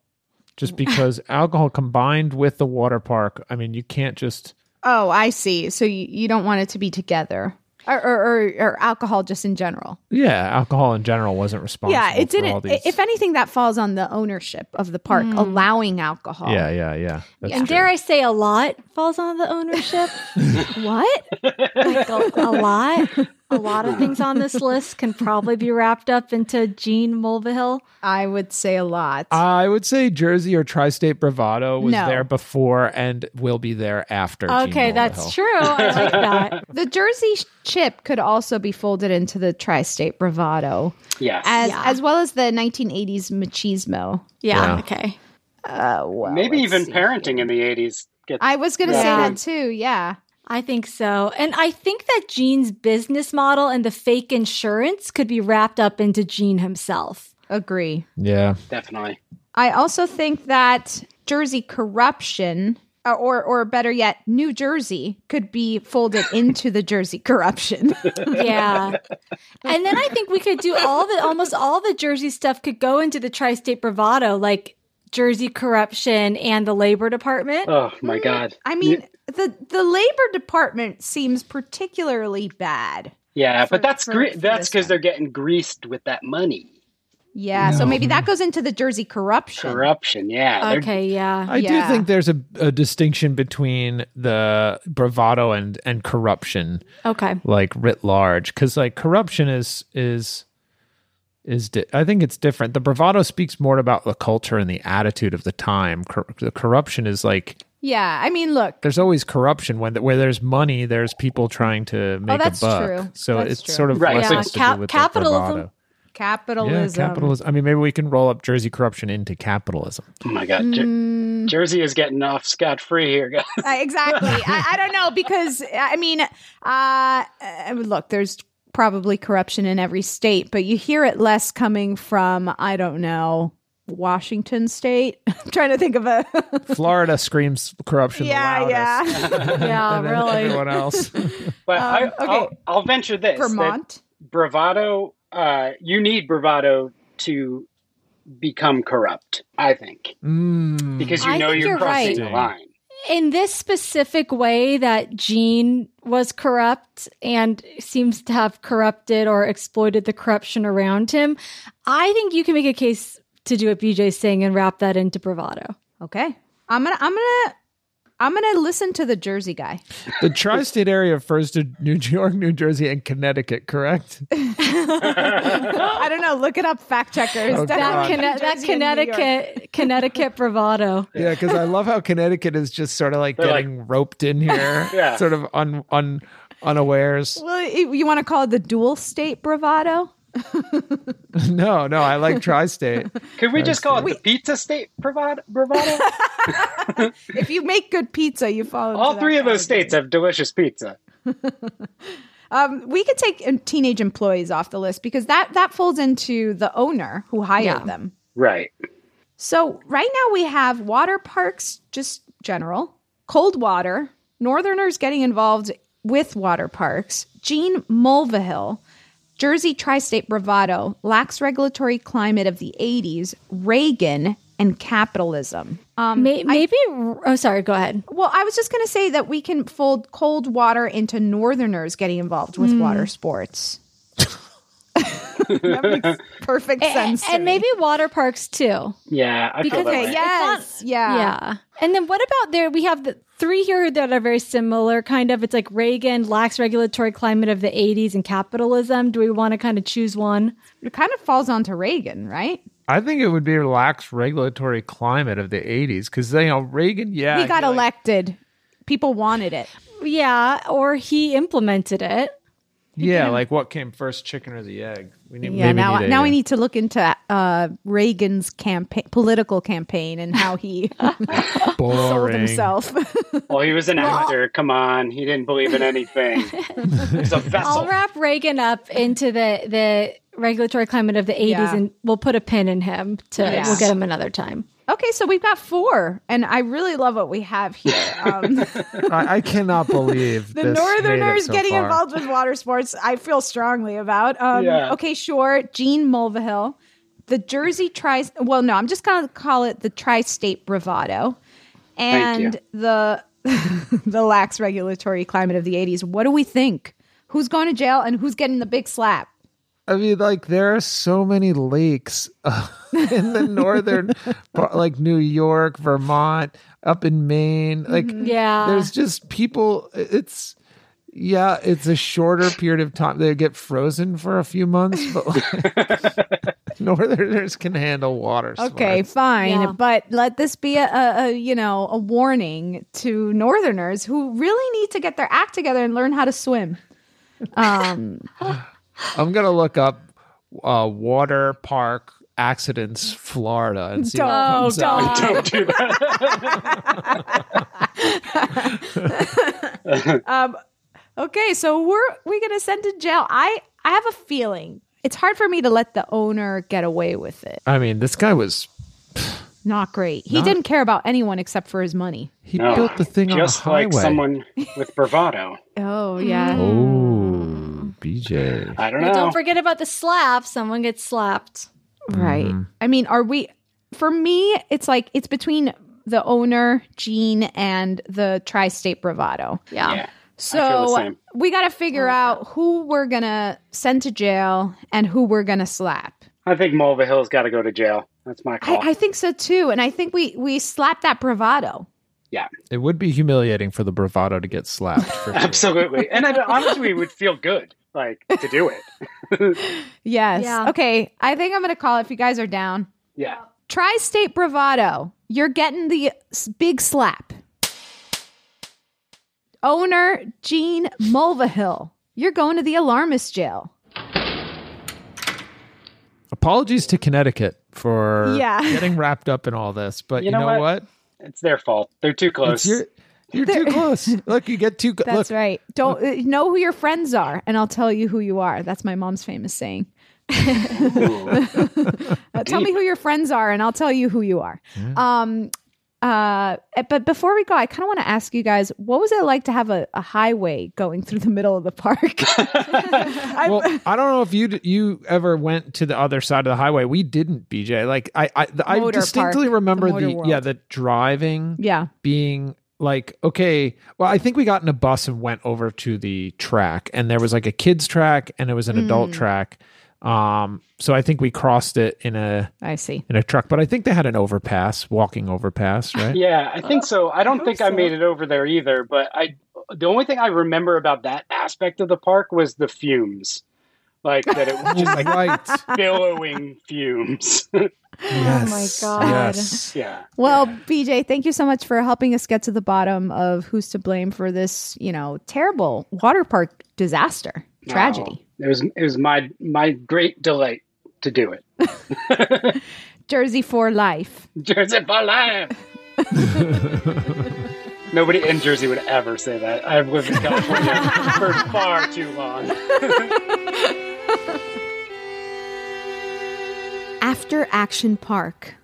just because alcohol combined with the water park. I mean, you can't just. Oh, I see. So you, you don't want it to be together, or or, or, or alcohol just in general. Yeah, alcohol in general wasn't responsible. yeah, it for all didn't. these- If anything, that falls on the ownership of the park mm. allowing alcohol. yeah, yeah, yeah. That's and true. dare I say, a lot falls on the ownership. what? Like a, a lot. A lot of things on this list can probably be wrapped up into Gene Mulvihill. I would say a lot. I would say Jersey or Tri-State Bravado was No. there before and will be there after. Okay, Mulvihill. that's true. I like that. The Jersey chip could also be folded into the tri-state bravado, Yes. as Yeah. as well as the 1980s machismo. Yeah, Yeah. okay. Uh, well, Maybe even parenting here. in the 80s. Gets, I was going to Yeah. say that too. Yeah. I think so. And I think that Gene's business model and the fake insurance could be wrapped up into Gene himself. Agree. Yeah, Definitely. I also think that Jersey corruption, uh, or or better yet, New Jersey could be folded into the Jersey corruption. Yeah. and then I think we could do all the almost all the Jersey stuff could go into the tri state bravado, like Jersey corruption and the labor department. Oh my God. I mean, the the labor department seems particularly bad. Yeah, for- but that's for- gre- for that's because they're getting greased with that money. Yeah, so maybe that goes into the Jersey corruption. Corruption. Yeah. Okay, yeah. I Yeah. do think there's a, a distinction between the bravado and and corruption. Okay. like writ large because like corruption is is is di- I think it's different. The bravado speaks more about the culture and the attitude of the time. Cor- the corruption is like Yeah, I mean, look, there's always corruption when where there's money. There's people trying to make Oh, that's a buck. true. So That's it's true. sort of Right. less Yeah, to cap- do with capitalism. The capitalism. Yeah, capitalism. I mean, maybe we can roll up Jersey corruption into capitalism. Oh my God, Jer- Mm. Jersey is getting off scot free here, guys. Uh, exactly. I, I don't know because I mean, uh, uh, look, there's probably corruption in every state, but you hear it less coming from I don't know Washington State. I'm trying to think of a Florida screams corruption yeah, the yeah. Yeah, really. Everyone else. But I, Um, okay. I'll, I'll venture this: Vermont. bravado. Uh, you need bravado to become corrupt. I think Mm. because you I know you're, you're crossing right. the line. in this specific way that Gene was corrupt and seems to have corrupted or exploited the corruption around him, I think you can make a case to do what BJ's saying and wrap that into bravado. Okay, I'm gonna I'm gonna I'm gonna listen to the Jersey guy. The tri-state area refers to New York, New Jersey, and Connecticut. Correct? I don't know. Look it up, fact checkers. Oh, That, Conne- that Jersey and New York. Connecticut Connecticut bravado. Yeah, because I love how Connecticut is just sort of like They're like- getting roped in here, Yeah. sort of un, un unawares. Well, you, you want to call it the dual state bravado? no, no, I like tri-state. Could we just call it Tri-state. the pizza state bravado? bravado? If you make good pizza, you follow. All three of those states have delicious pizza. Um, we could take teenage employees off the list because that that falls into the owner who hired Yeah. them. Right. So right now we have water parks, just general, cold water, Northerners getting involved with water parks, Gene Mulvihill, Jersey Tri-State Bravado, lax regulatory climate of the '80s, Reagan, and capitalism. Um, May- Maybe. oh, sorry. Go ahead. well, I was just going to say that we can fold cold water into Northerners getting involved with Hmm. water sports. that makes perfect sense. to and me. maybe water parks too. Yeah, I feel Because that Okay, way. yes, yeah, Yeah. And then what about there? We have the three here that are very similar, kind of. It's like Reagan, lax regulatory climate of the 80s, and capitalism. Do we want to kind of choose one? It kind of falls onto Reagan, right? I think it would be a relaxed regulatory climate of the '80s because you know Reagan. Yeah, he got like- elected. People wanted it. Yeah. Or he implemented it. Yeah, like what came first, chicken or the egg? We need, Yeah, now need now we need to look into uh, Reagan's campaign, political campaign, and how he sold himself. Well, he was an actor. Come on, he didn't believe in anything. He's a I'll wrap Reagan up into the the regulatory climate of the 80s, Yeah. and we'll put a pin in him. To Yes. we'll get him another time. Okay, so we've got four, and I really love what we have here. Um, I, I cannot believe the this Northerners so getting far. involved with water sports, I feel strongly about. Um, Yeah. Okay, sure. Gene Mulvihill, the Jersey Tri. Well, no, I'm just going to call it the Tri-State Bravado, and the the lax regulatory climate of the '80s. What do we think? Who's going to jail and who's getting the big slap? I mean, like there are so many lakes uh, in the northern, part, like New York, Vermont, up in Maine. Like, Mm-hmm. Yeah. there's just people. It's yeah, it's a shorter period of time. They get frozen for a few months, but like, northerners can handle water. Okay, sports. fine, Yeah. but let this be a, a, a you know a warning to Northerners who really need to get their act together and learn how to swim. Um, I'm gonna look up uh, water park accidents, Florida, and see what Don't, comes out. Don't do that. um, okay, so we're we're gonna send to jail. I I have a feeling it's hard for me to let the owner get away with it. I mean, this guy was Not great. He Not- didn't care about anyone except for his money. he No, built the thing just on a highway. like someone with bravado. Oh yeah. Oh, BJ. I don't But know. don't forget about the slap. Someone gets slapped. Right. Mm-hmm. I mean, are we for me it's like it's between the owner, Gene, and the tri-state bravado. Yeah. yeah. So feel the same. we got to figure out who we're gonna send to jail and who we're gonna slap. I think Mulvihill's got to go to jail. That's my I, call. I think so too, and I think we we slap that bravado. yeah, It would be humiliating for the bravado to get slapped. For absolutely. And I, honestly, it would feel good. Like to do it. Yes. Yeah. Okay. I think I'm going to call it if you guys are down. yeah. Tri State Bravado. You're getting the big slap. Owner Gene Mulvihill. You're going to the alarmist jail. Apologies to Connecticut for Yeah. getting wrapped up in all this, but you, You know know, what? what? It's their fault. They're too close. It's your, you're too close. Look, you get too. cl- That's look, right. Don't uh, know who your friends are, and I'll tell you who you are. That's my mom's famous saying. Uh, tell me who your friends are, and I'll tell you who you are. Um, uh, but before we go, I kind of want to ask you guys, what was it like to have a, a highway going through the middle of the park? well, I don't know if you you ever went to the other side of the highway. We didn't, BJ. Like I I, the- I distinctly park, remember the the, yeah the driving yeah. being like okay. Well, I think we got in a bus and went over to the track, and there was like a kids track and it was an adult Mm. track. Um, so I think we crossed it in a I see. in a truck, but I think they had an overpass, walking overpass, right? Yeah, I think so. I don't think I made it over there either, but I the only thing I remember about that aspect of the park was the fumes. Like that it was just like right. billowing fumes. Yes. Oh my God. Yes. yeah. Well, BJ, thank you so much for helping us get to the bottom of who's to blame for this, you know, terrible water park disaster, tragedy. It was it was my my great delight to do it. Jersey for life. Jersey for life. Nobody in Jersey would ever say that. I've lived in California for far too long. After Action Park.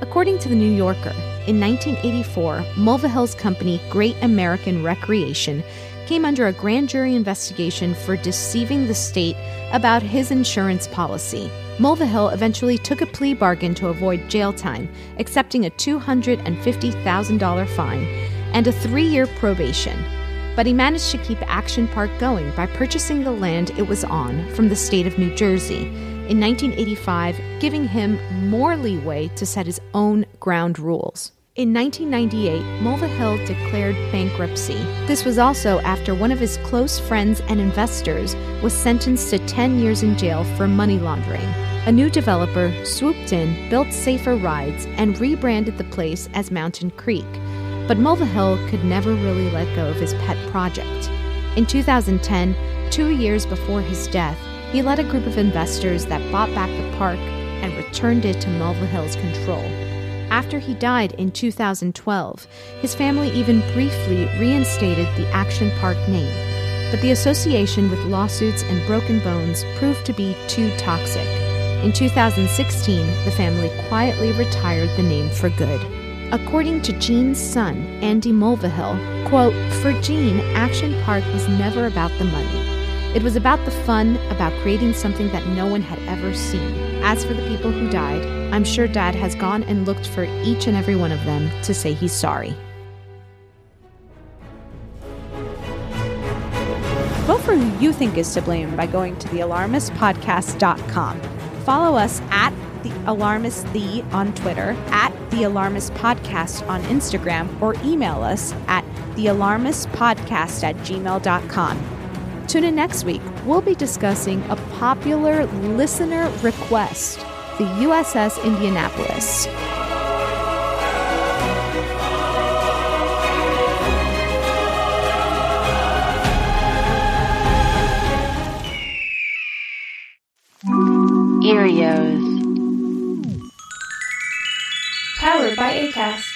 According to the New Yorker, in 1984, Mulvihill's company Great American Recreation came under a grand jury investigation for deceiving the state about his insurance policy. Mulvihill eventually took a plea bargain to avoid jail time, accepting a $250,000 fine and a three year probation. But he managed to keep Action Park going by purchasing the land it was on from the state of New Jersey in 1985, giving him more leeway to set his own ground rules. In 1998, Mulvihill declared bankruptcy. This was also after one of his close friends and investors was sentenced to 10 years in jail for money laundering. A new developer swooped in, built safer rides, and rebranded the place as Mountain Creek. But Mulvihill could never really let go of his pet project. In 2010, two years before his death, he led a group of investors that bought back the park and returned it to Mulvihill's control. After he died in 2012, his family even briefly reinstated the Action Park name, but the association with lawsuits and broken bones proved to be too toxic. In 2016, the family quietly retired the name for good. According to Gene's son, Andy Mulvihill, quote, For Gene, Action Park was never about the money. It was about the fun, about creating something that no one had ever seen. As for the people who died, I'm sure Dad has gone and looked for each and every one of them to say he's sorry. Vote for who you think is to blame by going to thealarmistpodcast.com. Follow us at the Alarmist The on Twitter, at the Alarmist Podcast on Instagram, or email us at thealarmistpodcast at gmail.com. Tune in next week. We'll be discussing a popular listener request the USS Indianapolis. Earios. Powered by ACAST.